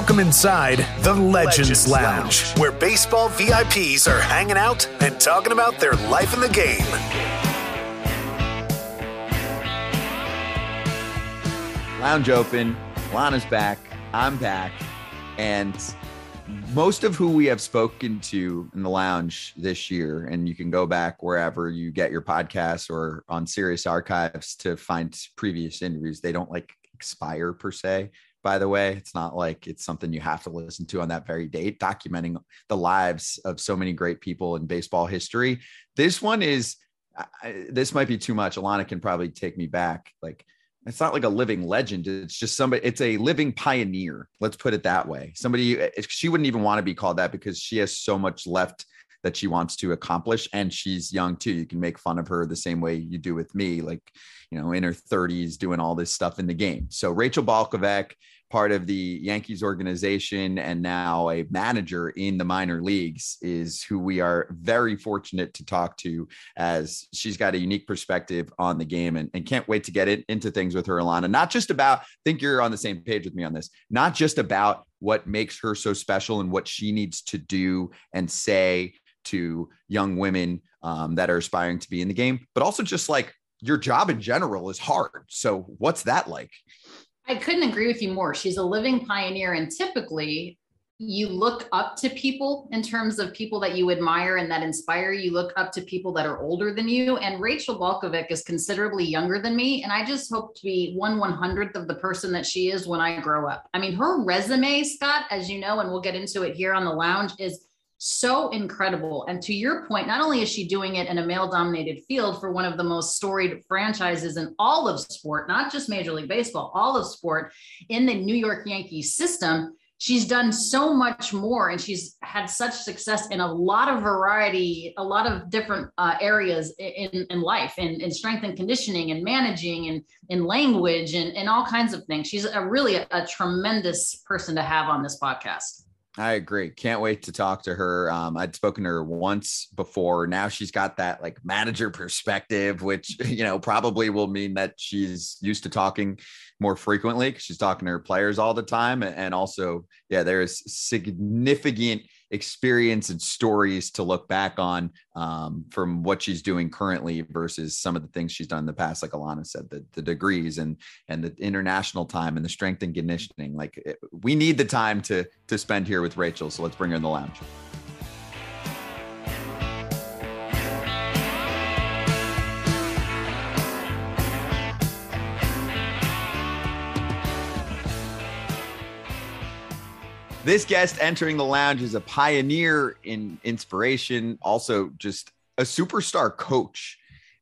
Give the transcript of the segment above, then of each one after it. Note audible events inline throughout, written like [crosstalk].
Welcome inside the Legends, Legends Lounge, Lounge, where baseball VIPs are hanging out and talking about their life in the game. Lounge open. Lana's back. I'm back. And most of who we have spoken to in the lounge this year, and you can go back wherever you get your podcasts or on Sirius Archives to find previous interviews. They don't like expire per se. By the way, it's not like it's something you have to listen to on that very date, documenting the lives of so many great people in baseball history. This one is, I, this might be too much. Alanna can probably take me back. Like, it's not like a living legend. It's just somebody, it's a living pioneer. Let's put it that way. Somebody, eh, she wouldn't even want to be called that because she has so much left that she wants to accomplish. And she's young too. You can make fun of her the same way you do with me, like, you know, in her 30s doing all this stuff in the game. So Rachel Balkovec, part of the Yankees organization and now a manager in the minor leagues, is who we are very fortunate to talk to as she's got a unique perspective on the game and, and can't wait to get it, into things with her, Alanna. Not just about, I think you're on the same page with me on this, not just about what makes her so special and what she needs to do and say to young women um, that are aspiring to be in the game, but also just like your job in general is hard. So, what's that like? I couldn't agree with you more. She's a living pioneer, and typically, you look up to people in terms of people that you admire and that inspire you look up to people that are older than you and rachel balkovec is considerably younger than me and i just hope to be one one hundredth of the person that she is when i grow up i mean her resume scott as you know and we'll get into it here on the lounge is so incredible. And to your point, not only is she doing it in a male dominated field for one of the most storied franchises in all of sport, not just Major League Baseball, all of sport in the New York Yankees system, she's done so much more and she's had such success in a lot of variety, a lot of different uh, areas in, in life, in, in strength and conditioning and managing and in language and, and all kinds of things. She's a really a, a tremendous person to have on this podcast. I agree. Can't wait to talk to her. Um, I'd spoken to her once before. Now she's got that like manager perspective, which [laughs] you know probably will mean that she's used to talking more frequently because she's talking to her players all the time. And also, yeah, there is significant experience and stories to look back on um, from what she's doing currently versus some of the things she's done in the past. Like Alanna said, the, the degrees and and the international time and the strength and conditioning. Like it, we need the time to to spend here with Rachel. So let's bring her in the lounge. This guest entering the lounge is a pioneer in inspiration, also just a superstar coach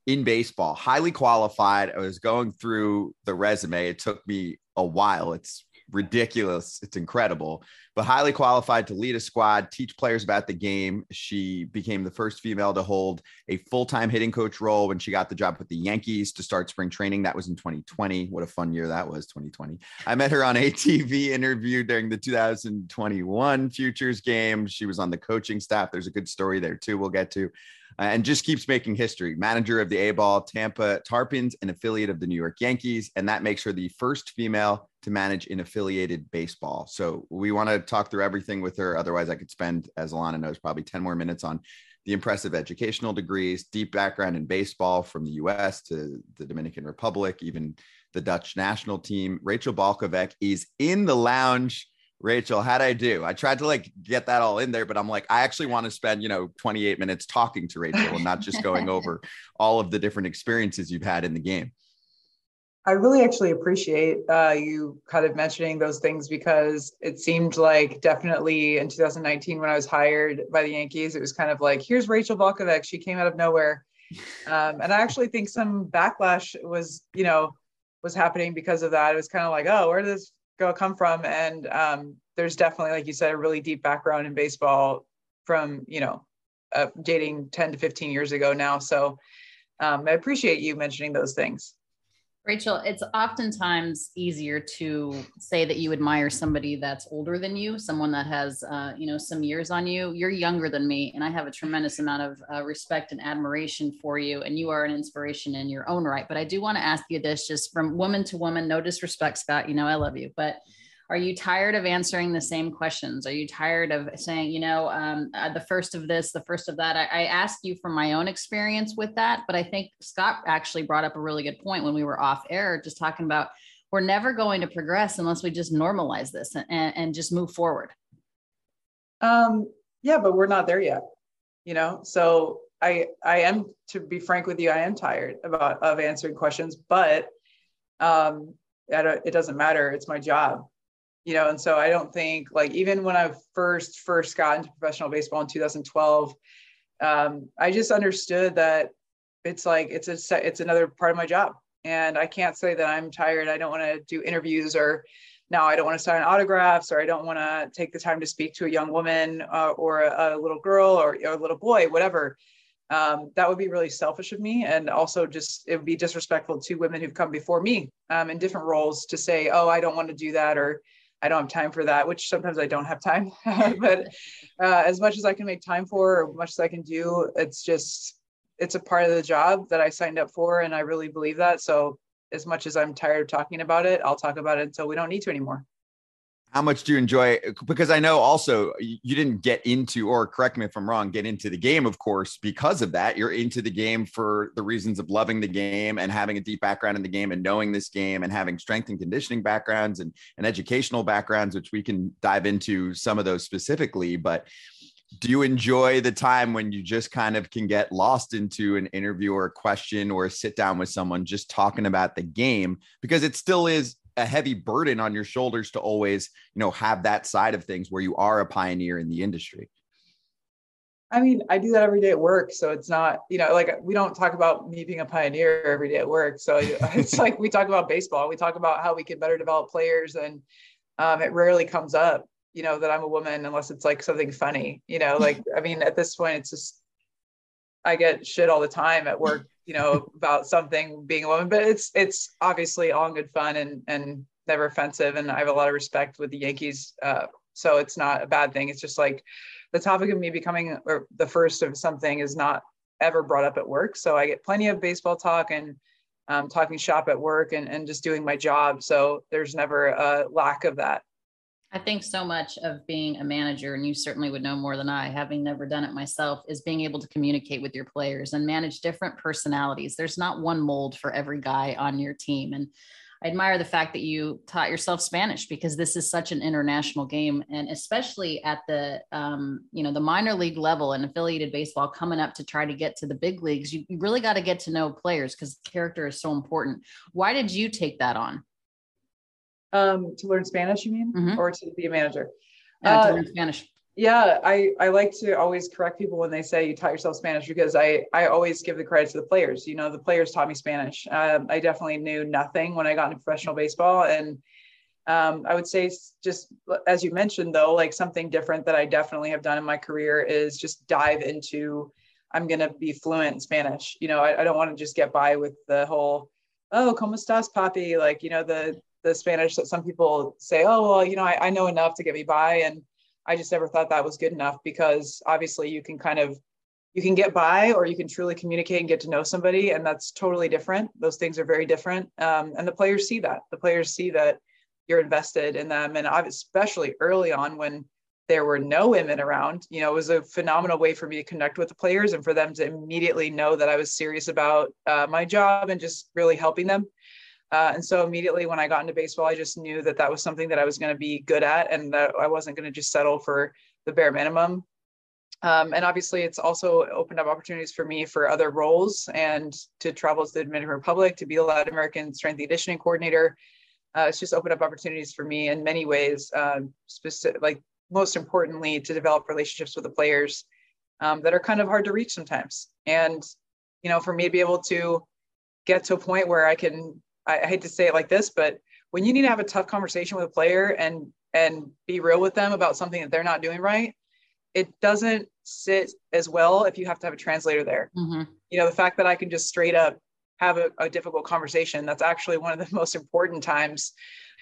in baseball, highly qualified. I was going through the resume. It took me a while. It's ridiculous. It's incredible, but highly qualified to lead a squad, teach players about the game. She became the first female to hold a full time hitting coach role when she got the job with the Yankees to start spring training. That was in 2020. What a fun year that was, 2020. I met her on [laughs] a TV interview during the 2021 Futures game. She was on the coaching staff. There's a good story there too, we'll get to. Uh, and just keeps making history. Manager of the A ball Tampa Tarpons, an affiliate of the New York Yankees. And that makes her the first female to manage in affiliated baseball. So we want to talk through everything with her. Otherwise, I could spend, as Alanna knows, probably 10 more minutes on the impressive educational degrees, deep background in baseball from the US to the Dominican Republic, even the Dutch national team. Rachel Balkovec is in the lounge Rachel, how'd I do? I tried to like get that all in there, but I'm like, I actually want to spend, you know, 28 minutes talking to Rachel and not just going over [laughs] all of the different experiences you've had in the game. I really actually appreciate uh, you kind of mentioning those things because it seemed like definitely in 2019 when I was hired by the Yankees, it was kind of like, here's Rachel Balkovec. She came out of nowhere. Um, and I actually think some backlash was, you know, was happening because of that. It was kind of like, oh, where did this girl come from and um, there's definitely like you said a really deep background in baseball from you know uh, dating 10 to 15 years ago now so um, i appreciate you mentioning those things Rachel, it's oftentimes easier to say that you admire somebody that's older than you, someone that has, uh, you know, some years on you. You're younger than me, and I have a tremendous amount of uh, respect and admiration for you, and you are an inspiration in your own right. But I do want to ask you this, just from woman to woman, no disrespect, Scott. You know, I love you, but are you tired of answering the same questions? Are you tired of saying you know um, uh, the first of this the first of that? I, I asked you from my own experience with that but i think scott actually brought up a really good point when we were off air just talking about we're never going to progress unless we just normalize this and, and just move forward. Um yeah but we're not there yet you know? So i i am to be frank with you i am tired about of answering questions but um it doesn't matter. It's my job you know and so i don't think like even when i first first got into professional baseball in 2012 um, i just understood that it's like it's a it's another part of my job. And i can't say that i'm tired. I don't want to do interviews or now i don't want to sign autographs or i don't want to take the time to speak to a young woman uh, or a, a, little girl or, or, a little boy whatever. Um, that would be really selfish of me. And also just it would be disrespectful to women who've come before me um, in different roles to say oh i don't want to do that or i don't have time for that which sometimes i don't have time [laughs] but uh, as much as i can make time for or much as i can do it's just it's a part of the job that i signed up for and i really believe that. So as much as i'm tired of talking about it i'll talk about it until we don't need to anymore how much do you enjoy because i know also you didn't get into or correct me if i'm wrong get into the game of course because of that. You're into the game for the reasons of loving the game and having a deep background in the game and knowing this game and having strength and conditioning backgrounds and, and educational backgrounds which we can dive into some of those specifically. But do you enjoy the time when you just kind of can get lost into an interview or a question or sit down with someone just talking about the game? Because it still is a heavy burden on your shoulders to always, you know, have that side of things where you are a pioneer in the industry. I mean, I do that every day at work. So it's not, you know, like we don't talk about me being a pioneer every day at work. So [laughs] it's like we talk about baseball, we talk about how we can better develop players, and um, it rarely comes up, you know, that I'm a woman unless it's like something funny, you know, like, I mean, at this point, it's just, I get shit all the time at work you know, about something being a woman, but it's it's obviously all good fun and and never offensive. And I have a lot of respect with the Yankees. Uh, so it's not a bad thing. It's just like the topic of me becoming or the first of something is not ever brought up at work. So I get plenty of baseball talk and um, talking shop at work and, and just doing my job. So there's never a lack of that. I think so much of being a manager, and you certainly would know more than I, having never done it myself, is being able to communicate with your players and manage different personalities. There's not one mold for every guy on your team. And I admire the fact that you taught yourself Spanish because this is such an international game, and especially at the um, you know the minor league level and affiliated baseball, coming up to try to get to the big leagues, you, you really got to get to know players because character is so important. Why did you take that on? Um, to learn Spanish, you mean, mm-hmm. or to be a manager? Yeah, to uh, learn Spanish. Yeah, I, I like to always correct people when they say you taught yourself Spanish because I, I always give the credit to the players. You know, the players taught me Spanish. Um, I definitely knew nothing when I got into professional baseball. And um, I would say, just as you mentioned, though, like something different that I definitely have done in my career is just dive into, I'm going to be fluent in Spanish. You know, I, I don't want to just get by with the whole, oh, ¿cómo estás, papi? Like, you know, the, the Spanish that some people say, oh, well, you know, I, I know enough to get me by. And I just never thought that was good enough because obviously you can kind of, you can get by or you can truly communicate and get to know somebody. And that's totally different. Those things are very different. Um, and the players see that. The players see that you're invested in them. And especially early on when there were no women around, you know, it was a phenomenal way for me to connect with the players and for them to immediately know that I was serious about uh, my job and just really helping them. Uh, and so immediately when I got into baseball, I just knew that that was something that I was going to be good at and that I wasn't going to just settle for the bare minimum. Um, and obviously, it's also opened up opportunities for me for other roles and to travel to the Dominican Republic to be a Latin American strength and conditioning coordinator. Uh, it's just opened up opportunities for me in many ways, um, specific, like most importantly, to develop relationships with the players um, that are kind of hard to reach sometimes. And, you know, for me to be able to get to a point where I can I, I hate to say it like this, but when you need to have a tough conversation with a player and and be real with them about something that they're not doing right, it doesn't sit as well if you have to have a translator there. Mm-hmm. You know, the fact that I can just straight up have a, a, difficult conversation, that's actually one of the [laughs] most important times.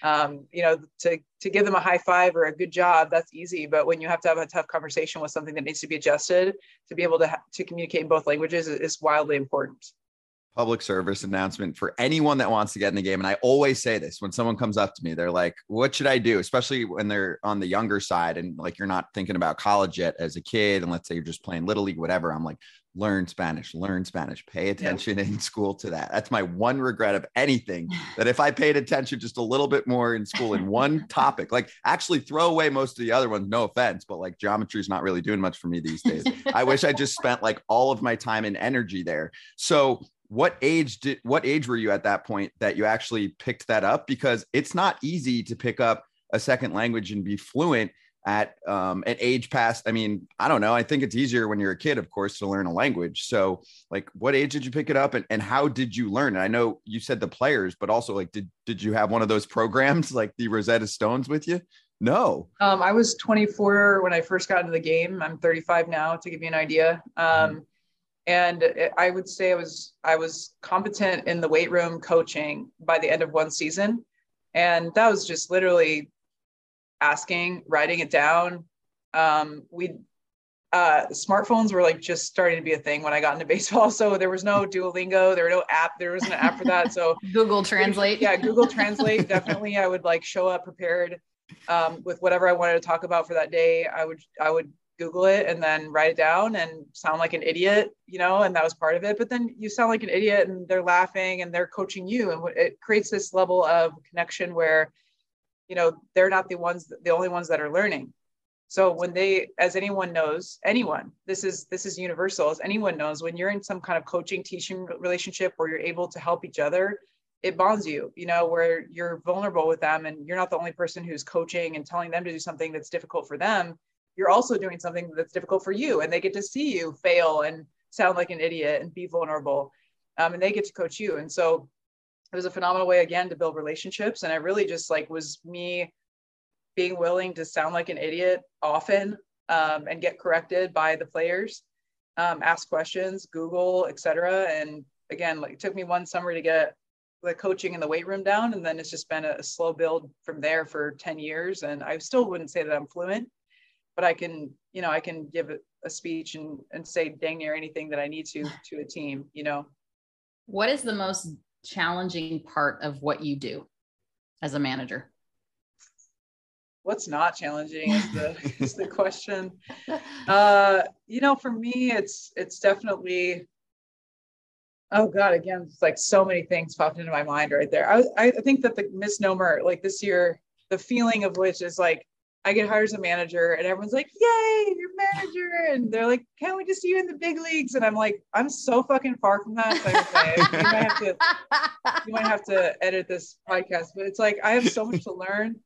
Um, you know, to to give them a high five or a good job, that's easy. But when you have to have a tough conversation with something that needs to be adjusted, to be able to ha- to communicate in both languages is, is wildly important public service announcement for anyone that wants to get in the game. And I always say this when someone comes up to me, they're like, What should I do? Especially when they're on the younger side and like you're not thinking about college yet as a kid. And let's say you're just playing little league, whatever. I'm like, learn Spanish, learn Spanish, pay attention in school to that. That's my one regret of anything [laughs] that if I paid attention just a little bit more in school in one [laughs] topic, like actually throw away most of the other ones, no offense, but like geometry is not really doing much for me these days. I wish I just spent like all of my time and energy there. So what age did what age were you at that point that you actually picked that up? Because it's not easy to pick up a second language and be fluent at um, at age past i mean i don't know i think it's easier when you're a kid of course to learn a language. So like what age did you pick it up and, and how did you learn and i know you said the players but also like did did you have one of those programs [laughs] like the rosetta stones with you? No. Um, i was 24 when i first got into the game. I'm 35 now to give you an idea. Um, mm-hmm. And i would say i was i was competent in the weight room coaching by the end of one season and that was just literally asking, writing it down. Um, we uh, smartphones were like just starting to be a thing when I got into [laughs] baseball. So there was no Duolingo, there were no app, there wasn't an app for that. So [laughs] Google Translate. Yeah, Google Translate. definitely, I would like show up prepared um, with whatever I wanted to talk about for that day. I would I would Google it and then write it down and sound like an idiot, you know, and that was part of it. But then you sound like an idiot and they're laughing and they're coaching you. And it creates this level of connection where you know they're not the ones the only ones that are learning so when they as anyone knows anyone this is this is universal as anyone knows when you're in some kind of coaching teaching relationship where you're able to help each other it bonds you you know where you're vulnerable with them and you're not the only person who's coaching and telling them to do something that's difficult for them you're also doing something that's difficult for you and they get to see you fail and sound like an idiot and be vulnerable um, and they get to coach you. And so it was a phenomenal way again to build relationships. And it really just like was me being willing to sound like an idiot often um, and get corrected by the players um, ask questions google etc and again like it took me one summer to get the coaching in the weight room down and then it's just been a, a slow build from there for 10 years. And i still wouldn't say that i'm fluent but i can you know i can give a, a speech and, and say dang near anything that i need to to a team you know what is the most challenging part of what you do as a manager? What's not challenging is the [laughs] is the question. Uh, you know, for me, it's it's definitely. Oh God! Again, it's like so many things popped into my mind right there. I I think that the misnomer, like this year, the feeling of which is like I get hired as a manager and everyone's like, yay, you're manager. And they're like, can't we just see you in the big leagues? And I'm like, I'm so fucking far from that. So you might have to, you might have to edit this podcast, but it's like, I have so much to learn,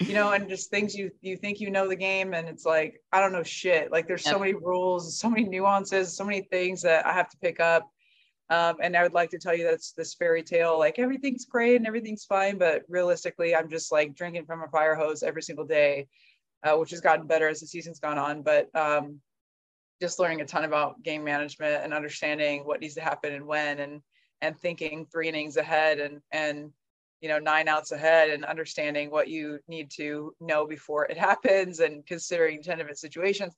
you know, and just things you, you think you know the game. And it's like, I don't know shit. Like there's so many rules, so many nuances, so many things that I have to pick up. Um, and I would like to tell you that it's this fairy tale, like everything's great and everything's fine, but realistically, I'm just like drinking from a fire hose every single day, uh, which has gotten better as the season's gone on. But um, just learning a ton about game management and understanding what needs to happen and when, and and thinking three innings ahead and and you know nine outs ahead and understanding what you need to know before it happens and considering ten different situations.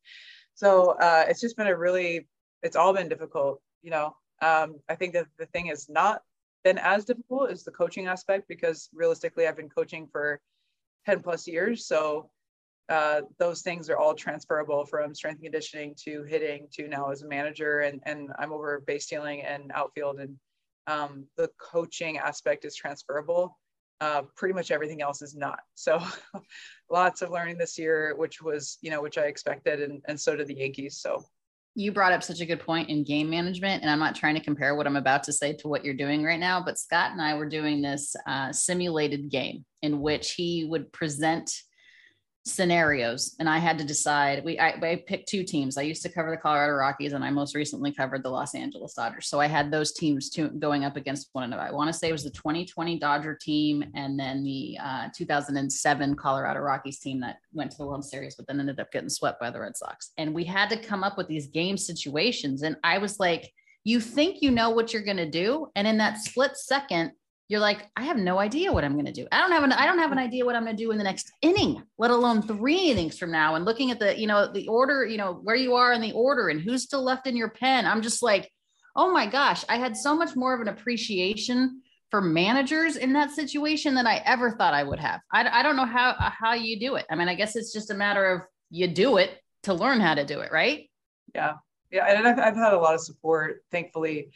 So uh, it's just been a really, it's all been difficult, you know, um, I think that the thing has not been as difficult is the coaching aspect because realistically, I've been coaching for 10 plus years. So uh, those things are all transferable from strength conditioning to hitting to now as a manager. And, and I'm over base stealing and outfield. And um, the coaching aspect is transferable. Uh, pretty much everything else is not. So [laughs] lots of learning this year, which was, you know, which I expected. And, and so did the Yankees. So you brought up such a good point in game management and i'm not trying to compare what i'm about to say to what you're doing right now but scott and i were doing this uh, simulated game in which he would present scenarios and I had to decide. We I, I, picked two teams. I used to cover the Colorado Rockies and I most recently covered the Los Angeles Dodgers. So I had those teams two, going up against one another. I want to say it was the 2020 Dodger team and then the uh, 2007 Colorado Rockies team that went to the World Series, but then ended up getting swept by the Red Sox. And we had to come up with these game situations. And I was like, you think you know what you're going to do, and in that split second you're like, I have no idea what I'm going to do. I don't have an, I don't have an idea what I'm going to do in the next inning, let alone three innings from now. And looking at the, you know, the order, you know, where you are in the order and who's still left in your pen. I'm just like, oh my gosh, I had so much more of an appreciation for managers in that situation than I ever thought I would have. I, I don't know how how you do it. I mean, I guess it's just a matter of you do it to learn how to do it, right? Yeah, yeah, and I've, I've had a lot of support, thankfully.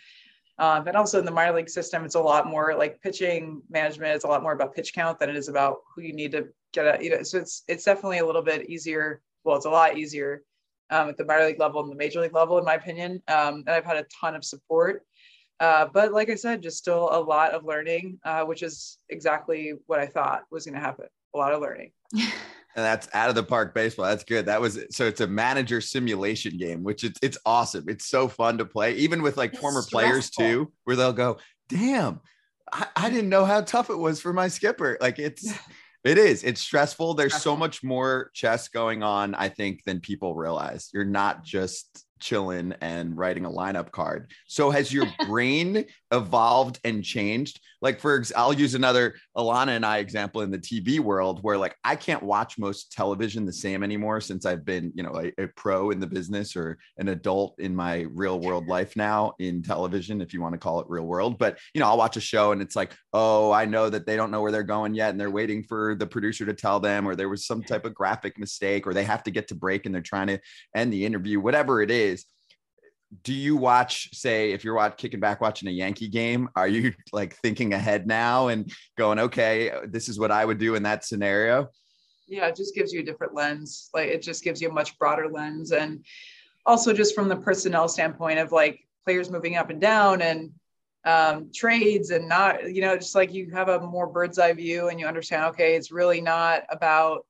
Um, and also in the minor league system, it's a lot more like pitching management. It's a lot more about pitch count than it is about who you need to get at. You know, so it's it's definitely a little bit easier. Well, it's a lot easier um, at the minor league level and the major league level, in my opinion. Um, and I've had a ton of support. Uh, but like I said, just still a lot of learning, uh, which is exactly what I thought was going to happen. A lot of learning. [laughs] and that's out of the park baseball. That's good. That was so it's a manager simulation game, which it's it's awesome. It's so fun to play, even with like it's former stressful. players too, where they'll go, "Damn, I, I, didn't know how tough it was for my skipper." Like it's it is. It's stressful. There's stressful. so much more chess going on, I think, than people realize. You're not just chilling and writing a lineup card. So has your [laughs] brain evolved and changed? Like for example, I'll use another Alanna and I example in the TV world where like I can't watch most television the same anymore since I've been, you know, a, a pro in the business or an adult in my real world life now in television, if you want to call it real world. But you know, I'll watch a show and it's like, oh, I know that they don't know where they're going yet and they're waiting for the producer to tell them, or there was some type of graphic mistake, or they have to get to break and they're trying to end the interview, whatever it is do you watch say if you're watch, kicking back watching a yankee game are you [laughs] like thinking ahead now and going okay this is what i would do in that scenario yeah it just gives you a different lens. Like it just gives you a much broader lens. And also just from the personnel standpoint of like players moving up and down and um, trades and not you know just like you have a more bird's eye view and you understand okay it's really not about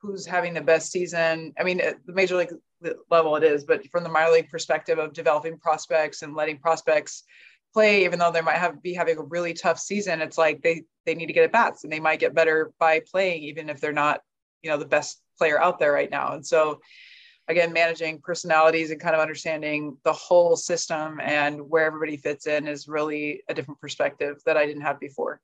who's having the best season i mean the major league level it is, but from the minor league perspective of developing prospects and letting prospects play, even though they might have be having a really tough season, it's like they they need to get at bats and they might get better by playing, even if they're not, you know, the best player out there right now. And so again, managing personalities and kind of understanding the whole system and where everybody fits in is really a different perspective that I didn't have before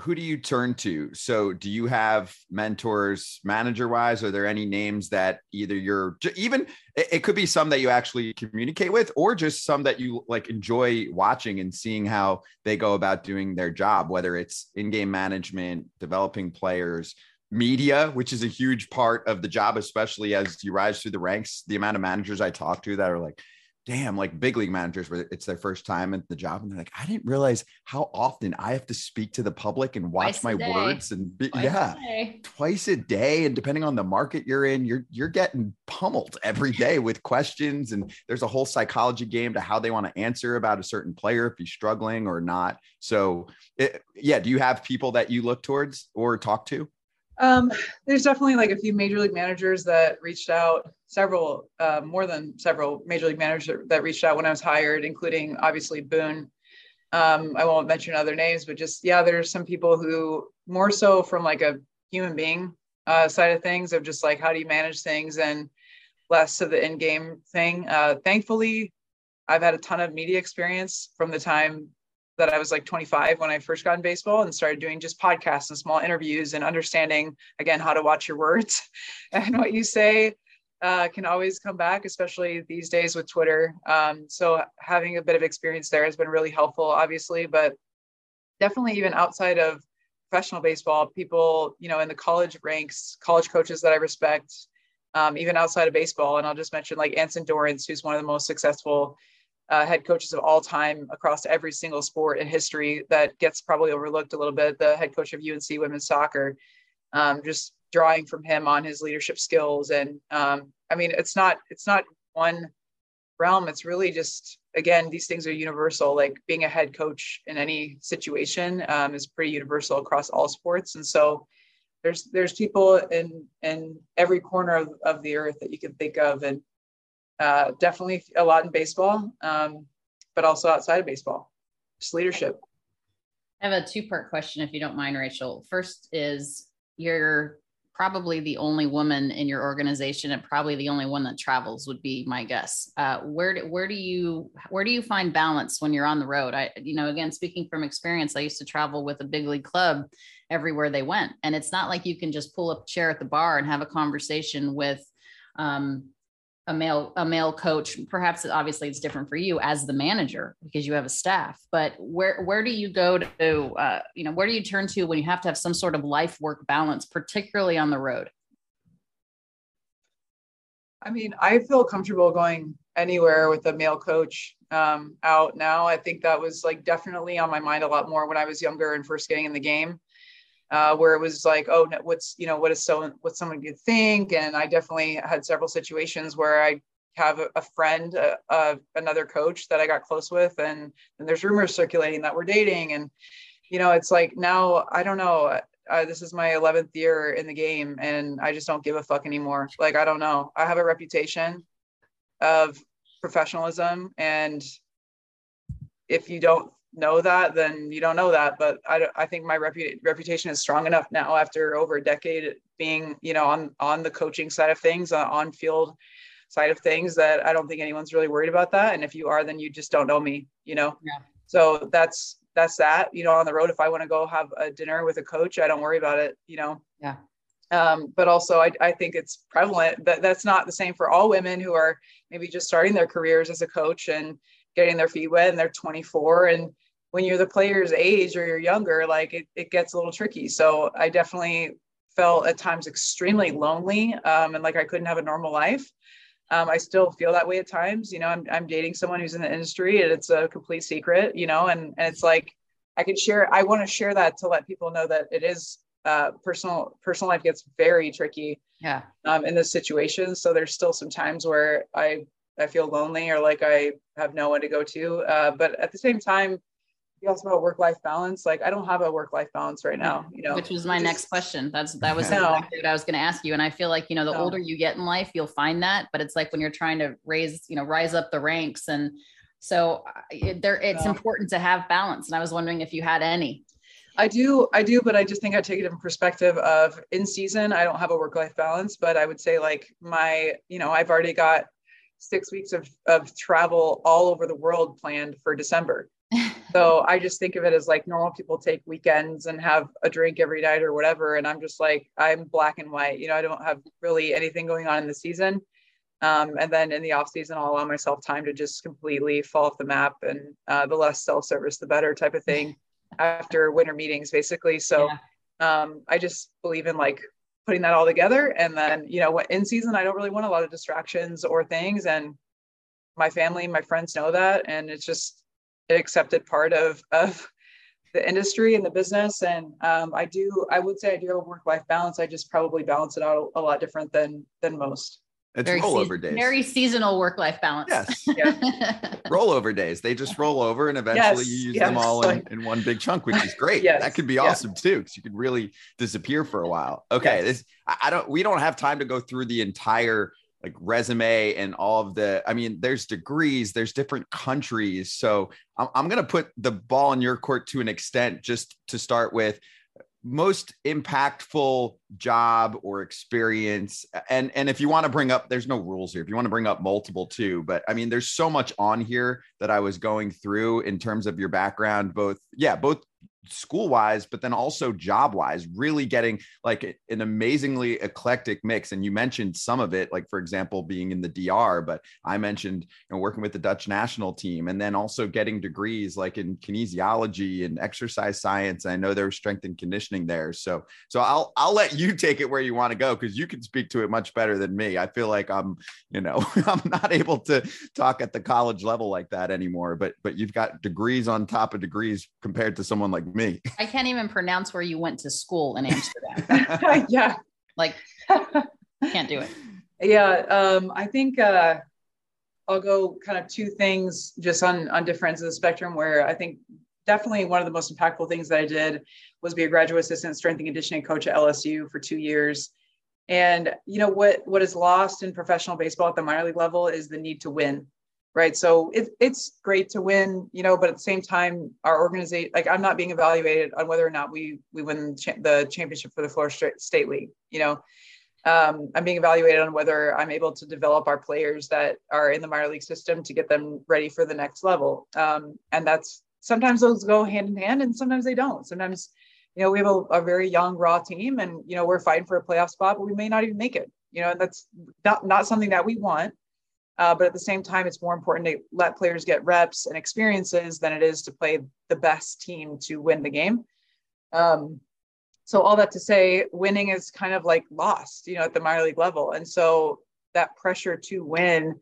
who do you turn to? So, do you have mentors, manager wise? Are there any names that either you're even, it could be some that you actually communicate with, or just some that you like enjoy watching and seeing how they go about doing their job, whether it's in game management, developing players, media, which is a huge part of the job, especially as you rise through the ranks. The amount of managers I talk to that are like, damn, like big league managers where it's their first time at the job. And they're like, I didn't realize how often I have to speak to the public and watch my words and be, twice yeah, a twice a day. And depending on the market you're in, you're, you're getting pummeled every day [laughs] with questions. And there's a whole psychology game to how they want to answer about a certain player, if he's struggling or not. So it, yeah. Do you have people that you look towards or talk to? Um, there's definitely like a few major league managers that reached out, several, uh, more than several major league managers that reached out when I was hired, including obviously Boone. Um, I won't mention other names, but just, yeah, there's some people who more so from like a human being uh, side of things of just like, how do you manage things and less of the in-game thing. Uh, thankfully, I've had a ton of media experience from the time that I was like 25 when I first got in baseball and started doing just podcasts and small interviews and understanding again how to watch your words [laughs] and what you say uh, can always come back, especially these days with Twitter. Um, so having a bit of experience there has been really helpful, obviously, but definitely even outside of professional baseball, people you know in the college ranks, college coaches that I respect, um, even outside of baseball, and I'll just mention like Anson Dorrance, who's one of the most successful uh, head coaches of all time across every single sport in history that gets probably overlooked a little bit. The head coach of UNC women's soccer, um, just drawing from him on his leadership skills. And um, I mean, it's not it's not one realm. It's really just again, these things are universal. Like being a head coach in any situation um, is pretty universal across all sports. And so there's there's people in in every corner of, of the earth that you can think of and uh, definitely a lot in baseball, um, but also outside of baseball, just leadership. I have a two part question, if you don't mind, Rachel. First is you're probably the only woman in your organization and probably the only one that travels would be my guess. Uh, where do, where do you where do you find balance when you're on the road? I you know again speaking from experience, I used to travel with a big league club everywhere they went, and it's not like you can just pull up a chair at the bar and have a conversation with um, a male a male coach perhaps obviously it's different for you as the manager because you have a staff but where where do you go to uh, you know where do you turn to when you have to have some sort of life work balance particularly on the road? I mean i feel comfortable going anywhere with a male coach um, out now. I think that was like definitely on my mind a lot more when i was younger and first getting in the game uh, where it was like, oh, what's you know what is so what someone could think, and I definitely had several situations where I have a, a friend, uh, uh, another coach that I got close with, and, and there's rumors circulating that we're dating, and you know it's like now I don't know. Uh, this is my 11th year in the game, and I just don't give a fuck anymore. Like I don't know. I have a reputation of professionalism, and if you don't know that, then you don't know that. But I, I think my repu- reputation is strong enough now after over a decade being, you know, on on the coaching side of things, uh, on field side of things, that I don't think anyone's really worried about that. And if you are, then you just don't know me, you know. Yeah. So that's that's that. You know, on the road, if I want to go have a dinner with a coach, I don't worry about it. You know. Yeah. Um, but also I, I think it's prevalent that that's not the same for all women who are maybe just starting their careers as a coach and getting their feet wet and they're 24 and when you're the player's age or you're younger like it, it gets a little tricky. So i definitely felt at times extremely lonely um, and like i couldn't have a normal life. Um, i still feel that way at times. You know I'm, I'm dating someone who's in the industry and it's a complete secret you know and, and it's like i can share i want to share that to let people know that it is uh, personal personal life gets very tricky yeah. um, in this situation. So there's still some times where i I feel lonely or like I have no one to go to. Uh, but at the same time, you asked about work life balance. Like I don't have a work life balance right now. You know, which was my just, next question. That's that was [laughs] no. exactly what I was going to ask you. And I feel like you know the no. older you get in life, you'll find that. But it's like when you're trying to raise, you know, rise up the ranks, and so uh, it, there, it's no. important to have balance. And I was wondering if you had any. I do, I do, but I just think I take it in perspective of in season. I don't have a work life balance, but I would say like my, you know, I've already got six weeks of, of travel all over the world planned for December. [laughs] so I just think of it as like normal people take weekends and have a drink every night or whatever. And I'm just like, I'm black and white. You know, I don't have really anything going on in the season. Um, and then in the off season, I'll allow myself time to just completely fall off the map and uh, the less self service, the better type of thing [laughs] after winter meetings, basically. So yeah. um, I just believe in like putting that all together. And then, you know, in season, I don't really want a lot of distractions or things. And my family, my friends know that. And it's just an accepted part of, of the industry and the business. And um, I do, I would say I do have a work-life balance. I just probably balance it out a, a lot different than, than most. It's very rollover se- days. Very seasonal work life balance. Yes. [laughs] Yeah. rollover days. They just roll over and eventually yes, you use yes. them all in, [laughs] in one big chunk, which is great. yes. That could be awesome yeah. too, because you could really disappear for a while. Okay. This I don't we don't have time to go through the entire like resume and all of the i mean there's degrees there's different countries so i'm, I'm going to put the ball in your court to an extent just to start with most impactful job or experience and and if you want to bring up there's no rules here. If you want to bring up multiple too but i mean there's so much on here that i was going through in terms of your background both yeah both school wise, but then also job wise, really getting like an amazingly eclectic mix. And you mentioned some of it, like for example, being in the DR, but I mentioned you know, working with the Dutch national team and then also getting degrees like in kinesiology and exercise science. I know there's strength and conditioning there. So, so I'll, I'll let you take it where you want to go because you can speak to it much better than me. I feel like I'm, you know, [laughs] I'm not able to talk at the college level like that anymore, but, but you've got degrees on top of degrees compared to someone like me. I can't even pronounce where you went to school in Amsterdam. [laughs] yeah. Like, can't do it. Yeah. Um, I think uh, I'll go kind of two things just on, on different ends of the spectrum where I think definitely one of the most impactful things that I did was be a graduate assistant strength and conditioning coach at LSU for two years. And you know what what is lost in professional baseball at the minor league level is the need to win right? So it, it's great to win you know but at the same time our organization like i'm not being evaluated on whether or not we we win the championship for the florida state league you know? Um, i'm being evaluated on whether i'm able to develop our players that are in the minor league system to get them ready for the next level. Um, and that's sometimes those go hand in hand and sometimes they don't. Sometimes you know we have a, a very young raw team and you know we're fighting for a playoff spot but we may not even make it you know? And that's not, not something that we want Uh, but at the same time, it's more important to let players get reps and experiences than it is to play the best team to win the game. Um, so all that to say, winning is kind of like lost, you know, at the minor league level, and so that pressure to win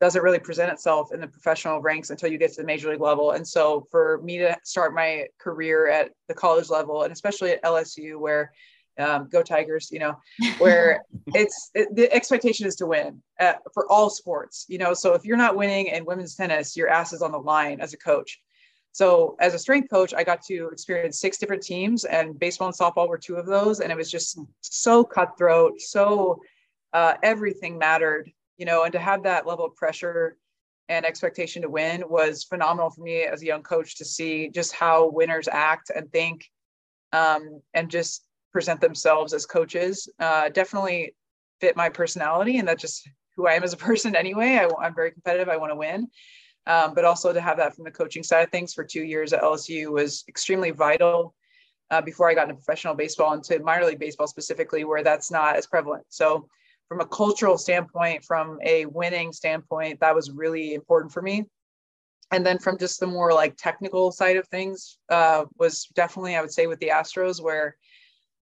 doesn't really present itself in the professional ranks until you get to the major league level. And so for me to start my career at the college level and especially at LSU where um, go Tigers, you know, [laughs] where it's it, the expectation is to win uh, for all sports, you know. So if you're not winning in women's tennis, your ass is on the line as a coach. So as a strength coach, I got to experience six different teams, and baseball and softball were two of those, and it was just so cutthroat, so uh, everything mattered you know, and to have that level of pressure and expectation to win was phenomenal for me as a young coach to see just how winners act and think um, and just present themselves as coaches. Uh, definitely fit my personality, and that's just who I am as a [laughs] person anyway. I, am very competitive, I want to win. Um, but also to have that from the coaching side of things for two years at LSU was extremely vital uh, before I got into professional baseball and to minor league baseball specifically, where that's not as prevalent. So from a cultural standpoint, from a winning standpoint, that was really important for me. And then from just the more like technical side of things, uh, was definitely, I would say, with the Astros, where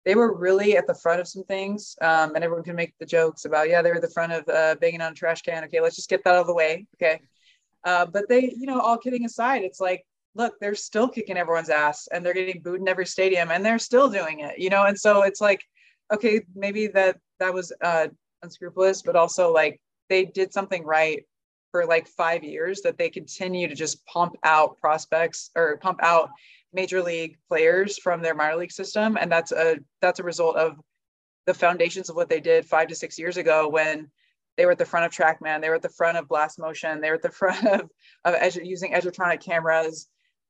they were really at the front of some things. Um, and everyone can make the jokes about, yeah, they were the front of uh, banging on a trash can. Okay, let's just get that out of the way. Okay. Uh, but they, you know, all kidding aside, it's like, look, they're still kicking everyone's ass and they're getting booed in every stadium and they're still doing it, you know? And so it's like, okay, maybe that that was uh, unscrupulous, but also like they did something right for like five years that they continue to just pump out prospects or pump out major league players from their minor league system, and that's a that's a result of the foundations of what they did five to six years ago when they were at the front of TrackMan, they were at the front of Blast Motion, they were at the [laughs] front of, of edu- using Edgertronic cameras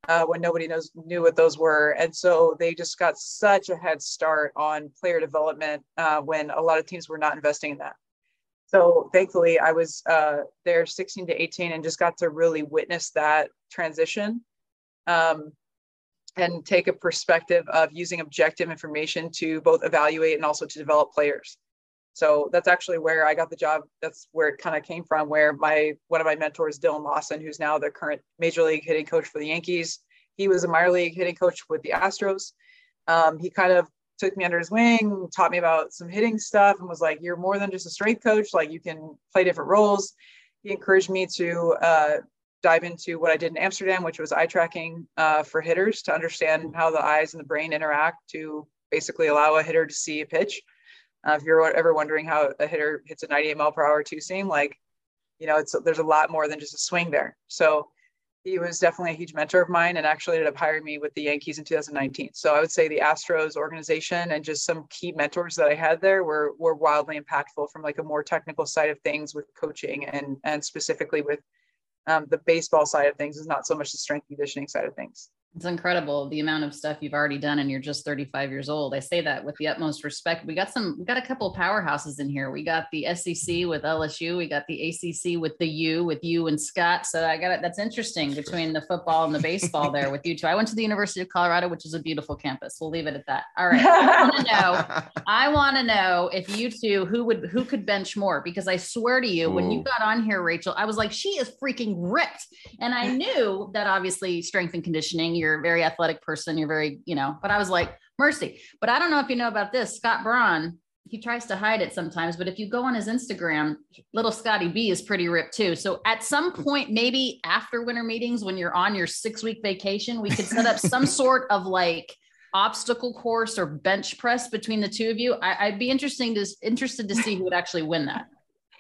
uh, when nobody knows knew what those were, and so they just got such a head start on player development uh, when a lot of teams were not investing in that. So thankfully, I was uh, there 16 to 18 and just got to really witness that transition. Um, and take a perspective of using objective information to both evaluate and also to develop players. So that's actually where I got the job. That's where it kind of came from. Where my one of my mentors, Dillon Lawson, who's now the current major league hitting coach for the Yankees, he was a minor league hitting coach with the Astros. Um, he kind of took me under his wing, taught me about some hitting stuff, and was like, "You're more than just a strength coach. Like you can play different roles." He encouraged me to uh, dive into what I did in Amsterdam, which was eye tracking uh, for hitters to understand how the eyes and the brain interact to basically allow a hitter to see a pitch. Uh, if you're ever wondering how a hitter hits a 98 mile per hour two seam, like, you know, it's there's a lot more than just a swing there. So he was definitely a huge mentor of mine and actually ended up hiring me with the Yankees in 2019. So I would say the Astros organization and just some key mentors that I had there were were wildly impactful from like a more technical side of things with coaching and and specifically with um, the baseball side of things is not so much the strength conditioning side of things. It's incredible the amount of stuff you've already done and you're just 35 years old. I say that with the utmost respect. We got some, we got a couple of powerhouses in here. We got the SEC with LSU. We got the ACC with the U with you and Scott. So I got it. That's interesting between the football and the baseball there [laughs] with you two. I went to the University of Colorado, which is a beautiful campus. We'll leave it at that. All right. I want to [laughs] know, I want to know if you two, who would, who could bench more? Because I swear to you, Ooh. when you got on here, Rachel, I was like, she is freaking ripped. And I knew that obviously strength and conditioning, you're a very athletic person. You're very, you know, but I was like, mercy. But I don't know if you know about this. Scott Braun, he tries to hide it sometimes, but if you go on his Instagram, little Scotty B is pretty ripped too. So at some point, maybe after winter meetings, when you're on your six week vacation, we could set up some [laughs] sort of like obstacle course or bench press between the two of you. I, would be interesting to interested to see who would actually win that.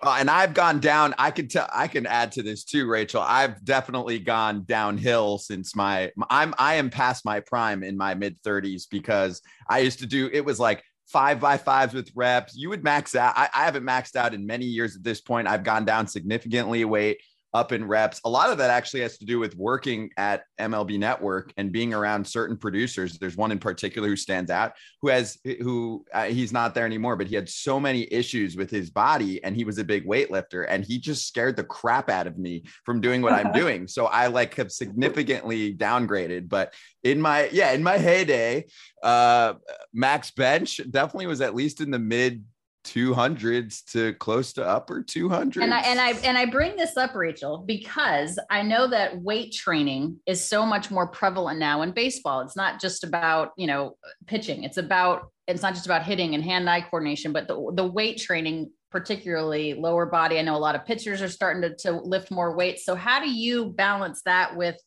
Uh, and I've gone down. I can tell. I can add to this too, Rachel. I've definitely gone downhill since my. I'm. I am past my prime in my mid 30s because I used to do. It was like five by fives with reps. You would max out. I, I haven't maxed out in many years at this point. I've gone down significantly weight up in reps. A lot of that actually has to do with working at MLB Network and being around certain producers. There's one in particular who stands out, who has who uh, he's not there anymore, but he had so many issues with his body, and he was a big weightlifter, and he just scared the crap out of me from doing what I'm [laughs] doing. So I like have significantly downgraded. But in my yeah, in my heyday, uh, max bench definitely was at least in the mid 200s to close to upper 200s. And I and I and I bring this up, Rachel, because I know that weight training is so much more prevalent now in baseball. It's not just about you know pitching. It's about it's not just about hitting and hand-eye coordination, but the the weight training, particularly lower body. I know a lot of pitchers are starting to, to lift more weight. So how do you balance that with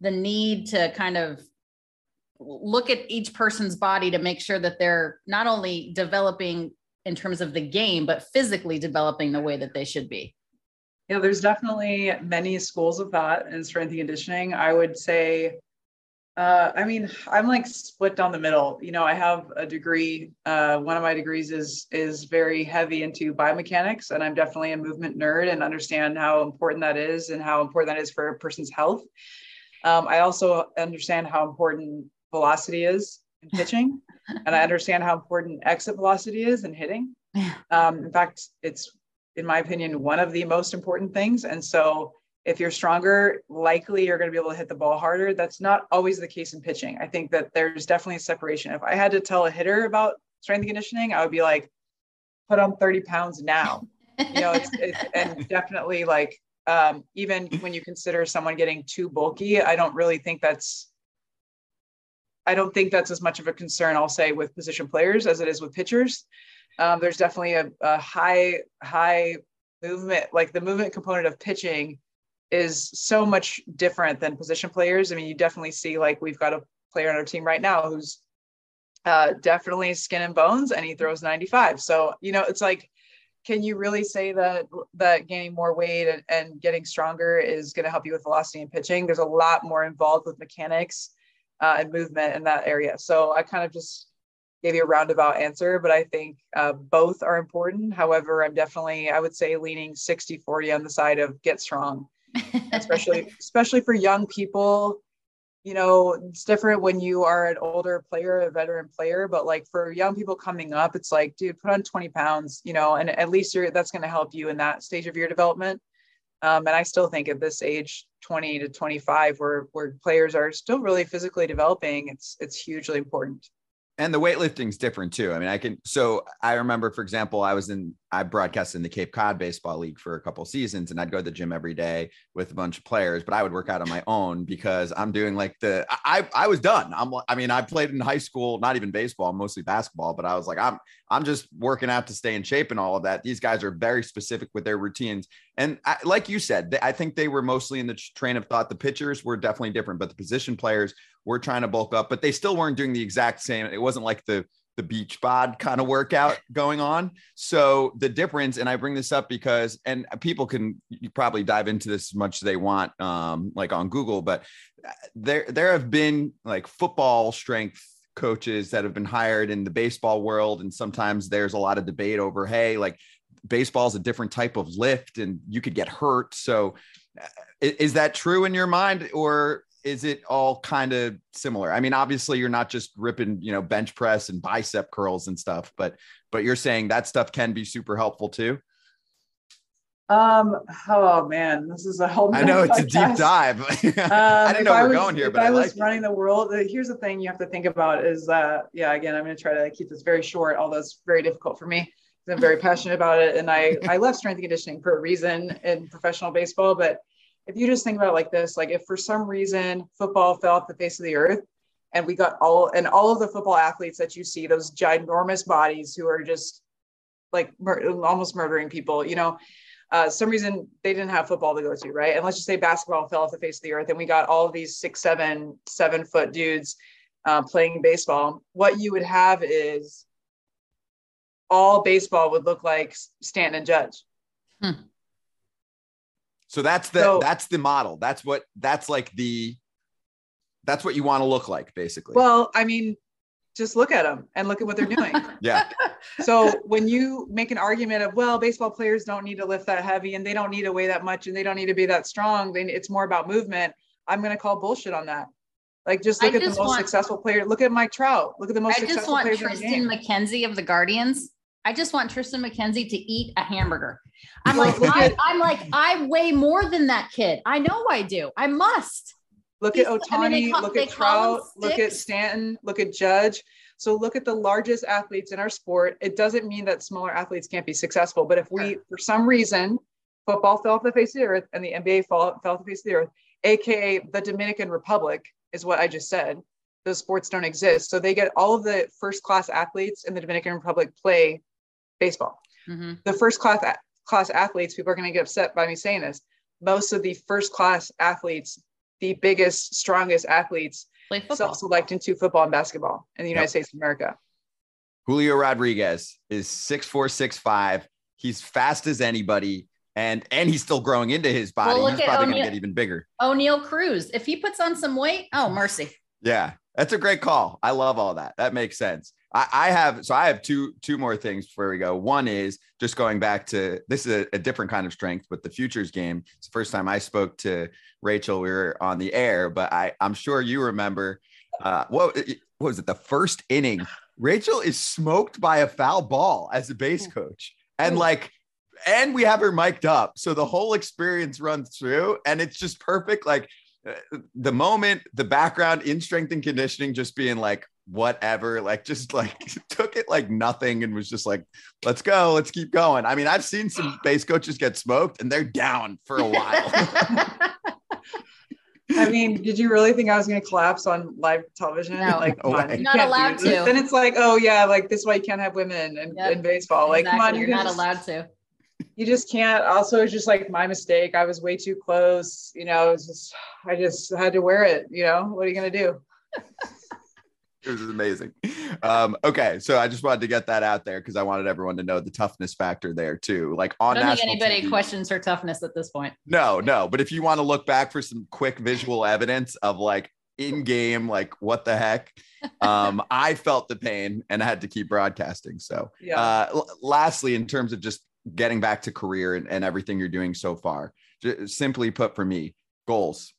the need to kind of look at each person's body to make sure that they're not only developing in terms of the game, but physically developing the way that they should be? Yeah, there's definitely many schools of thought in strength and conditioning. I would say, uh, I mean, I'm like split down the middle. You know, I have a degree. Uh, one of my degrees is is very heavy into biomechanics, and I'm definitely a movement nerd and understand how important that is and how important that is for a person's health. Um, I also understand how important velocity is in pitching and I understand how important exit velocity is in hitting. Um, in fact, it's, in my opinion, one of the most important things. And so, if you're stronger, likely you're going to be able to hit the ball harder. That's not always the case in pitching. I think that there's definitely a separation. If I had to tell a hitter about strength and conditioning, I would be like, put on 30 pounds now. You know, it's, it's and [laughs] definitely like um, even when you consider someone getting too bulky, I don't really think that's I don't think that's as much of a concern, I'll say, with position players as it is with pitchers. Um, there's definitely a, a, high, high movement, like the movement component of pitching is so much different than position players. I mean, you definitely see like we've got a player on our team right now who's uh, definitely skin and bones and he throws 95. So, you know, it's like, can you really say that that gaining more weight and, and getting stronger is going to help you with velocity and pitching? There's a lot more involved with mechanics uh, and movement in that area. So I kind of just gave you a roundabout answer, but I think uh, both are important. However, I'm definitely, I would say, leaning 60 40 on the side of get strong, especially, [laughs] especially for young people. You know, it's different when you are an older player, a veteran player, but like for young people coming up, it's like, dude, put on 20 pounds, you know, and at least you're that's going to help you in that stage of your development. Um, and I still think at this age, 20 to 25, where where players are still really physically developing, it's it's hugely important and the weightlifting's different too. I mean, I can. So I remember, for example, I was in, I broadcast in the Cape Cod Baseball League for a couple seasons, and I'd go to the gym every day with a bunch of players. But I would work out on my own because I'm doing like the. I I was done. I'm. I mean, I played in high school, not even baseball, mostly basketball. But I was like, I'm. I'm just working out to stay in shape and all of that. These guys are very specific with their routines, and I, like you said, I think they were mostly in the train of thought. The pitchers were definitely different, but the position players were trying to bulk up, but they still weren't doing the exact same. It wasn't like the the beach bod kind of workout going on. So the difference, and I bring this up because, and people can probably dive into this as much as they want, um, like on Google, but uh, there there have been like football strength coaches that have been hired in the baseball world, and sometimes there's a lot of debate over, hey, like baseball is a different type of lift, and you could get hurt. So uh, is that true in your mind, or is it all kind of similar? I mean, obviously you're not just ripping, you know, bench press and bicep curls and stuff, but but you're saying that stuff can be super helpful too. Um. Oh man, this is a whole. I know it's podcast. a deep dive. [laughs] um, I didn't know we are going here, but I, I was like running it. the world. Here's the thing you have to think about is, uh, yeah. Again, I'm going to try to keep this very short, although it's very difficult for me. I'm very passionate about it, and I I left strength and conditioning for a reason in professional baseball, but if you just think about like this, like if for some reason football fell off the face of the earth and we got all and all of the football athletes that you see, those ginormous bodies who are just like mur- almost murdering people, you know, uh, some reason they didn't have football to go to, right? And let's just say basketball fell off the face of the earth and we got all these six, seven, seven foot dudes uh, playing baseball. What you would have is all baseball would look like Stanton and Judge. Hmm. So that's the so, that's the model. That's what that's like the that's what you want to look like basically. Well, I mean, just look at them and look at what they're [laughs] doing. yeah. So when you make an argument of well, baseball players don't need to lift that heavy and they don't need to weigh that much and they don't need to be that strong, then it's more about movement. I'm going to call bullshit on that. Like just look I at just the most want, successful player. Look at Mike Trout. Look at the most successful. Player. I just want Triston McKenzie of the Guardians I just want Triston McKenzie to eat a hamburger. [laughs] I'm like, I, I'm like, I weigh more than that kid. I know I do. I must. Look He's, at Ohtani, I mean, call, look at Trout, look at Stanton, look at Judge. So look at the largest athletes in our sport. It doesn't mean that smaller athletes can't be successful, but if we, for some reason, football fell off the face of the earth and the NBA fell, fell off the face of the earth, aka the Dominican Republic, is what I just said. Those sports don't exist. So they get all of the first class athletes in the Dominican Republic play baseball. Mm-hmm. The first class class athletes, people are going to get upset by me saying this. Most of the first class athletes, the biggest, strongest athletes, self-select into football and basketball in the United yep. States of America. Julio Rodriguez is six four, six five. He's fast as anybody and and he's still growing into his body. Well, he's probably going to get even bigger. Oneil Cruz, if he puts on some weight, oh mercy. Yeah, that's a great call. I love all that. That makes sense. I, I have so I have two two more things before we go. One is just going back to this is a, a different kind of strength, but the futures game. It's the first time I spoke to Rachel. We were on the air, but I I'm sure you remember. Uh, what, what was it? The first inning. Rachel is smoked by a foul ball as a base coach, and like and we have her mic'd up. So the whole experience runs through and it's just perfect. Like uh, the moment, the background in strength and conditioning, just being like, whatever, like just like [laughs] took it like nothing and was just like, let's go, let's keep going. I mean, I've seen some [gasps] base coaches get smoked and they're down for a while. [laughs] I mean, did you really think I was going to collapse on live television? No, like, no on, not allowed to. Then it's like, oh yeah, like this why you can't have women in, yep. in baseball. Like, exactly. come on, you're, you're not just, allowed to you just can't also it's just like my mistake i was way too close you know it's just i just had to wear it you know what are you going to do it was amazing. Um, okay so i just wanted to get that out there because i wanted everyone to know the toughness factor there too like on I don't think anybody TV, questions her toughness at this point. No no but if you want to look back for some quick visual evidence of like in game like what the heck [laughs] um i felt the pain and i had to keep broadcasting so yeah. uh l- lastly in terms of just getting back to career and, and everything you're doing so far just simply put for me goals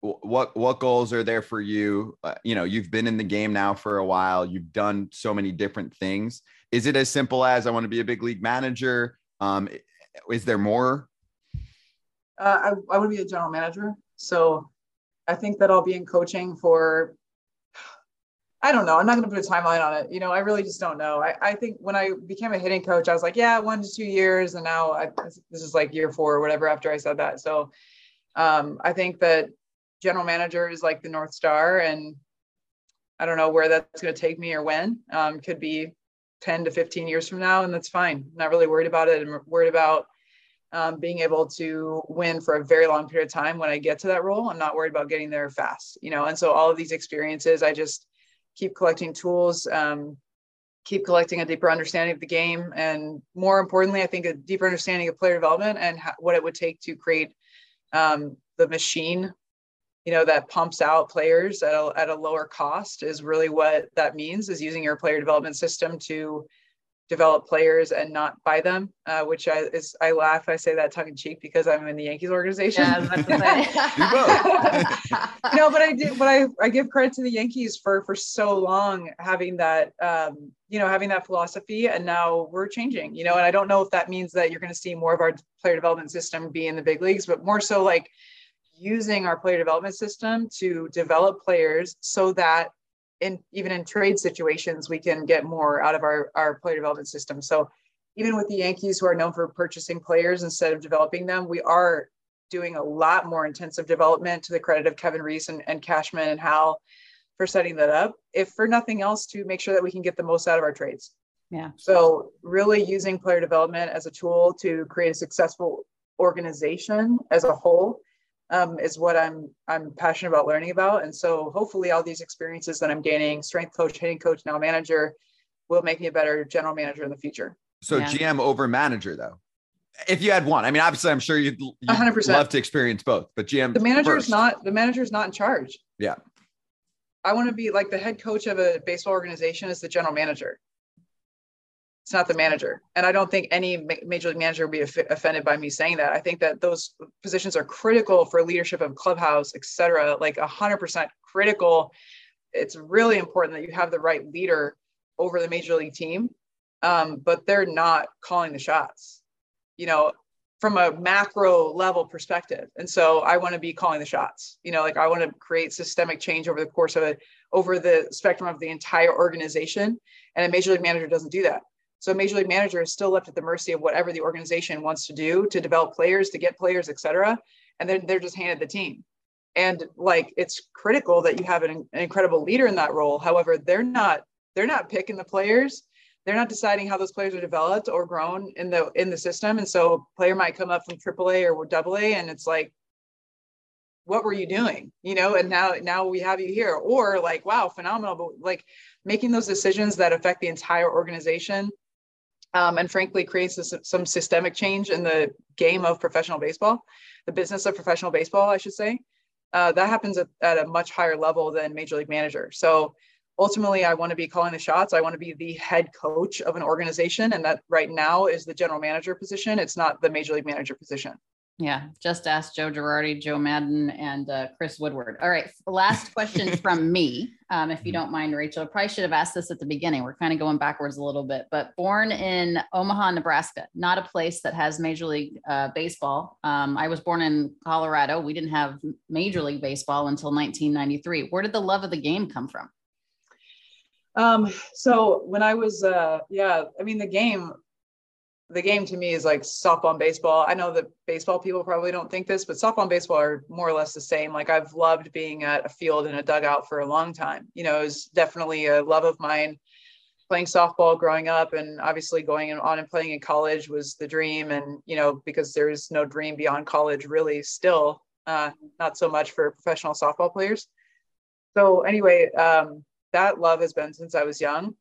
what what goals are there for you uh, you know you've been in the game now for a while you've done so many different things is it as simple as i want to be a big league manager um is there more uh, I, I want to be a general manager so i think that i'll be in coaching for I don't know. I'm not going to put a timeline on it. You know, I really just don't know. I, I think when I became a hitting coach, I was like, yeah, one to two years. And now I, this is like year four or whatever after I said that. So um, I think that general manager is like the North Star. And I don't know where that's going to take me or when. Um, could be 10 to 15 years from now. And that's fine. I'm not really worried about it. I'm worried about um, being able to win for a very long period of time when I get to that role. I'm not worried about getting there fast, you know. And so all of these experiences, I just keep collecting tools, um, keep collecting a deeper understanding of the game, and more importantly, I think a deeper understanding of player development and what it would take to create um, the machine, you know, that pumps out players at a, at a lower cost is really what that means. Is using your player development system to develop players and not buy them, uh, which I is I laugh. I say that tongue in cheek because I'm in the Yankees organization. Yeah, [laughs] [laughs] no, but I did. But I I give credit to the Yankees for for so long having that um, you know having that philosophy, and now we're changing. You know, and I don't know if that means that you're going to see more of our player development system be in the big leagues, but more so like using our player development system to develop players so that in even in trade situations, we can get more out of our, our player development system. So even with the Yankees who are known for purchasing players instead of developing them, we are doing a lot more intensive development to the credit of Kevin Reese and, and Cashman and Hal for setting that up, if for nothing else, to make sure that we can get the most out of our trades. Yeah. So really using player development as a tool to create a successful organization as a whole um, is what I'm I'm passionate about learning about. And so hopefully all these experiences that I'm gaining, strength coach, hitting coach, now manager, will make me a better general manager in the future. So yeah. GM over manager though. If you had one, I mean, obviously, I'm sure you'd, you'd 100%. love to experience both, but GM. The manager is not the manager is not in charge. Yeah. I want to be like the head coach of a baseball organization is the general manager. It's not the manager. And I don't think any major league manager would be offended by me saying that. I think that those positions are critical for leadership of clubhouse, et cetera, like 100% critical. It's really important that you have the right leader over the major league team, um, but they're not calling the shots. You know, from a macro level perspective. And so I want to be calling the shots. You know, like I want to create systemic change over the course of it, over the spectrum of the entire organization. And a major league manager doesn't do that. So a major league manager is still left at the mercy of whatever the organization wants to do to develop players, to get players, et cetera. And then they're just handed the team. And like it's critical that you have an, an incredible leader in that role. However, they're not they're not picking the players they're not deciding how those players are developed or grown in the in the system. And so a player might come up from AAA or double A and it's like, what were you doing? You know, and now now we have you here. Or like, wow, phenomenal. But like making those decisions that affect the entire organization um, and frankly creates some systemic change in the game of professional baseball, the business of professional baseball, I should say. Uh, that happens at, at a much higher level than major league manager. So ultimately I want to be calling the shots. I want to be the head coach of an organization. And that right now is the general manager position. It's not the major league manager position. Yeah, just ask Joe Girardi, Joe Maddon, and uh, Chris Woodward. All right, last question [laughs] from me, um, if you don't mind, Rachel. I probably should have asked this at the beginning. We're kind of going backwards a little bit, but born in Omaha, Nebraska, not a place that has Major League uh, Baseball. Um, I was born in Colorado. We didn't have Major League Baseball until 1993. Where did the love of the game come from? Um, so when I was, uh, yeah, I mean, the game, the game to me is like softball and baseball. I know that baseball people probably don't think this, but softball and baseball are more or less the same. Like I've loved being at a field in a dugout for a long time. You know, it was definitely a love of mine. Playing softball growing up, and obviously going on and playing in college was the dream. And you know, because there's no dream beyond college, really, still uh, not so much for professional softball players. So anyway, um, that love has been since I was young.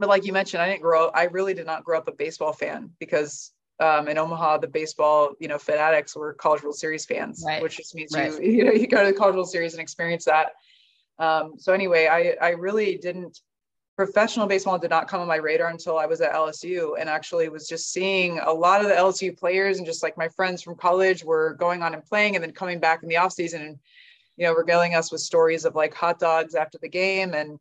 But like you mentioned, I didn't grow. I really did not grow up a baseball fan because um, in Omaha, the baseball, you know, fanatics were College World Series fans, right. which just means right. you, you know, you go to the College World Series and experience that. Um, so anyway, I, I really didn't. Professional baseball did not come on my radar until I was at LSU, and actually was just seeing a lot of the LSU players and just like my friends from college were going on and playing, and then coming back in the off season and you know, regaling us with stories of like hot dogs after the game and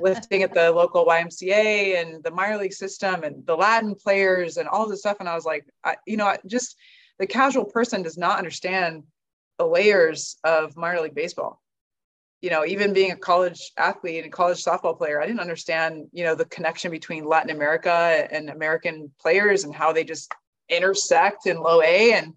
lifting at the local YMCA and the minor league system and the Latin players and all this stuff. And I was like, I, you know, just the casual person does not understand the layers of minor league baseball. You know, even being a college athlete and college softball player, I didn't understand, you know, the connection between Latin America and American players and how they just intersect in low A. And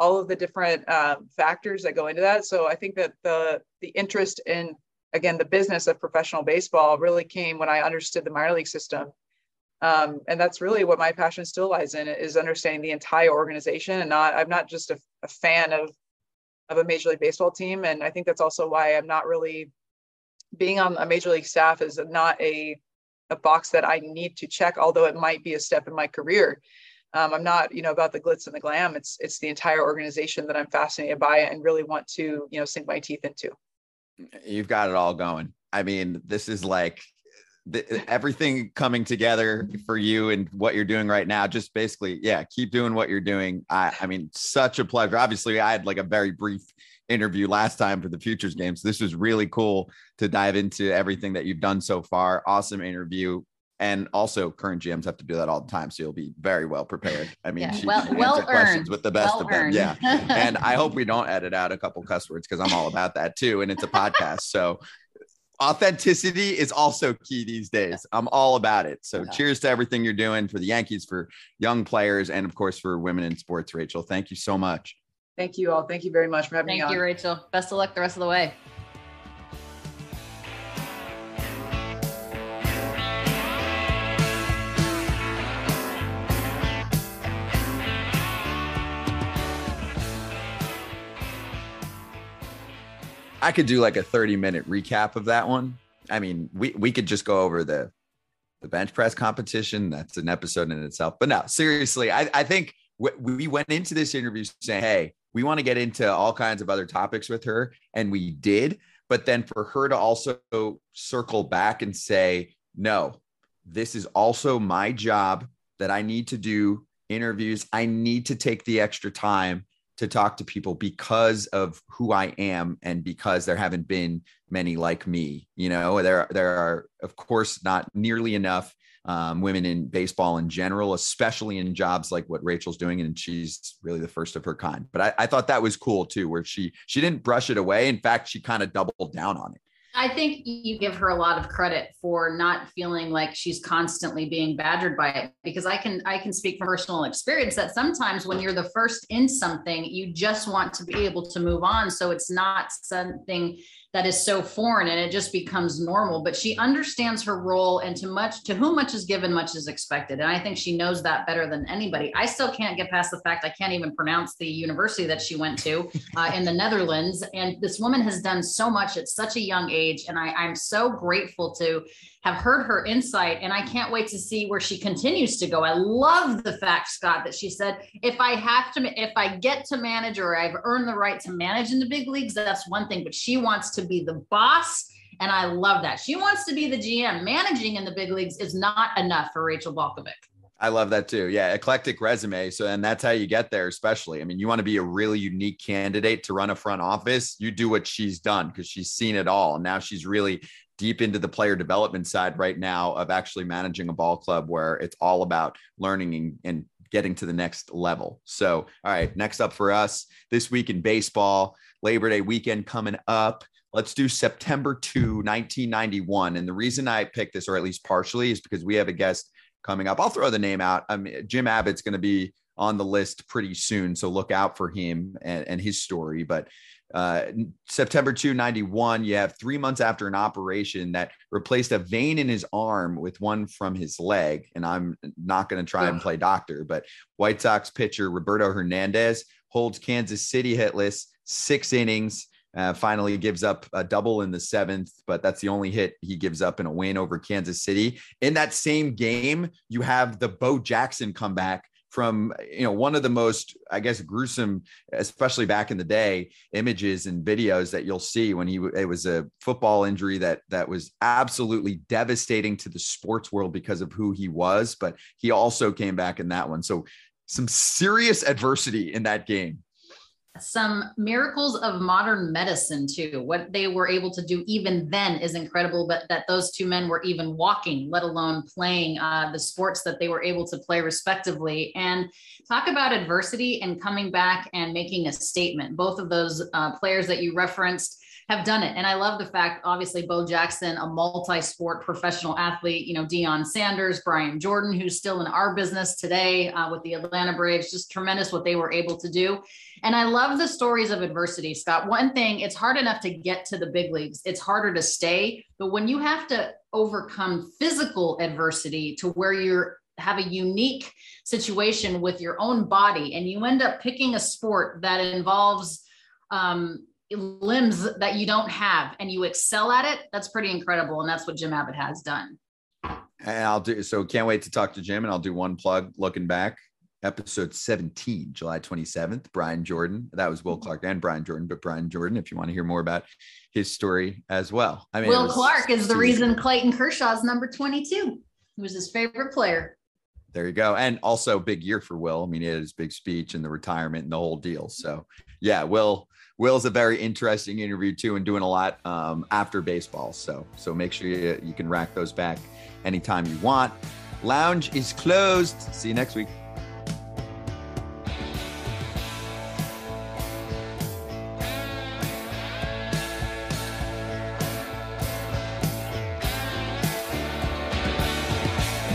all of the different um, factors that go into that. So I think that the the interest in again the business of professional baseball really came when I understood the minor league system. Um, and that's really what my passion still lies in is understanding the entire organization and not i'm not just a, a fan of of a major league baseball team and i think that's also why i'm not really being on a major league staff is not a a box that i need to check although it might be a step in my career um, I'm not, you know, about the glitz and the glam. It's it's the entire organization that I'm fascinated by and really want to, you know, sink my teeth into. You've got it all going. I mean, this is like the, everything coming together for you and what you're doing right now. Just basically, yeah, keep doing what you're doing. I, I mean, such a pleasure. Obviously, I had like a very brief interview last time for the futures games. This was really cool to dive into everything that you've done so far. Awesome interview and also current GMs have to do that all the time. So you'll be very well prepared. I mean, yeah. well, well questions with the best well of them. Yeah. [laughs] and I hope we don't edit out a couple cuss words because I'm all about that too. And it's a podcast. So authenticity is also key these days. I'm all about it. So yeah. cheers to everything you're doing for the Yankees, for young players, and of course for women in sports, Rachel. Thank you so much. Thank you all. Thank you very much for having Thank me on. Thank you, Rachel. Best of luck the rest of the way. I could do like a 30 minute recap of that one. I mean, we we could just go over the the bench press competition. That's an episode in itself. But no, seriously, I, I think we went into this interview saying, hey, we want to get into all kinds of other topics with her. And we did. But then for her to also circle back and say, no, this is also my job that I need to do interviews. I need to take the extra time to talk to people because of who I am and because there haven't been many like me. You know, there there are of course not nearly enough um, women in baseball in general, especially in jobs like what Rachel's doing. And she's really the first of her kind. But I, I thought that was cool too, where she she didn't brush it away. In fact, she kind of doubled down on it. I think you give her a lot of credit for not feeling like she's constantly being badgered by it because I can I can speak from personal experience that sometimes when you're the first in something you just want to be able to move on. So it's not something that is so foreign and it just becomes normal but she understands her role and to much to whom much is given much is expected. And i think she knows that better than anybody. I still can't get past the fact i can't even pronounce the university that she went to uh, in the netherlands. And this woman has done so much at such a young age. And I, i'm so grateful to have heard her insight and I can't wait to see where she continues to go. I love the fact, Scott, that she said, if I have to, if I get to manage or I've earned the right to manage in the big leagues, that's one thing, but she wants to be the boss. And I love that. She wants to be the GM. Managing in the big leagues is not enough for Rachel Balkovec. I love that too. Yeah, eclectic resume. So, and that's how you get there, especially. I mean, you want to be a really unique candidate to run a front office. You do what she's done because she's seen it all. And now she's really deep into the player development side right now of actually managing a ball club where it's all about learning and, and getting to the next level. So, all right, next up for us this week in baseball, Labor Day weekend coming up. Let's do September 2, 1991. And the reason I picked this, or at least partially, is because we have a guest coming up. I'll throw the name out. I mean, Jim Abbott's going to be on the list pretty soon. So look out for him and, and his story. But uh, September 2, 91, you have three months after an operation that replaced a vein in his arm with one from his leg. And I'm not going to try and play doctor, but White Sox pitcher Roberto Hernandez holds Kansas City hitless six innings. Uh, finally gives up a double in the seventh, but that's the only hit he gives up in a win over Kansas City. In that same game, you have the Bo Jackson comeback from you know one of the most i guess gruesome especially back in the day images and videos that you'll see when he it was a football injury that that was absolutely devastating to the sports world because of who he was but he also came back in that one. So some serious adversity in that game some miracles of modern medicine too. What they were able to do even then is incredible but that those two men were even walking let alone playing uh, the sports that they were able to play respectively. And talk about adversity and coming back and making a statement. Both of those uh, players that you referenced have done it. And I love the fact, obviously, Bo Jackson, a multi sport professional athlete, you know, Deion Sanders, Brian Jordan, who's still in our business today uh, with the Atlanta Braves, just tremendous what they were able to do. And I love the stories of adversity, Scott. One thing, it's hard enough to get to the big leagues, it's harder to stay. But when you have to overcome physical adversity to where you're have a unique situation with your own body and you end up picking a sport that involves um, limbs that you don't have and you excel at it, that's pretty incredible. And that's what Jim Abbott has done. And I'll do so. Can't wait to talk to Jim. And I'll do one plug looking back. Episode 17, July 27th, Brian Jordan. That was Will mm-hmm. Clark and Brian Jordan, but Brian Jordan, if you want to hear more about his story as well. I mean, Will Clark is the reason Clayton Kershaw's number 22. He was his favorite player. There you go. And also big year for Will. I mean, he had his big speech and the retirement and the whole deal. So yeah, Will Will's a very interesting interview too, and doing a lot um, after baseball. So so make sure you, you can rack those back anytime you want. Lounge is closed. See you next week.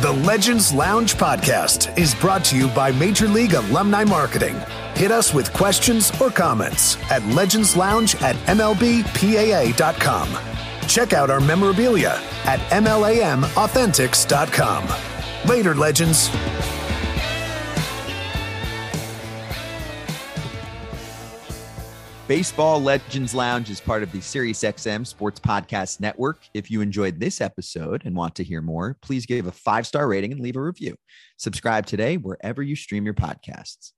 The Legends Lounge podcast is brought to you by Major League Alumni Marketing. Hit us with questions or comments at legendslounge at mlbpaa.com. Check out our memorabilia at mlamauthentics.com. Later, legends. Baseball Legends Lounge is part of the SiriusXM Sports Podcast Network. If you enjoyed this episode and want to hear more, please give a five star rating and leave a review. Subscribe today wherever you stream your podcasts.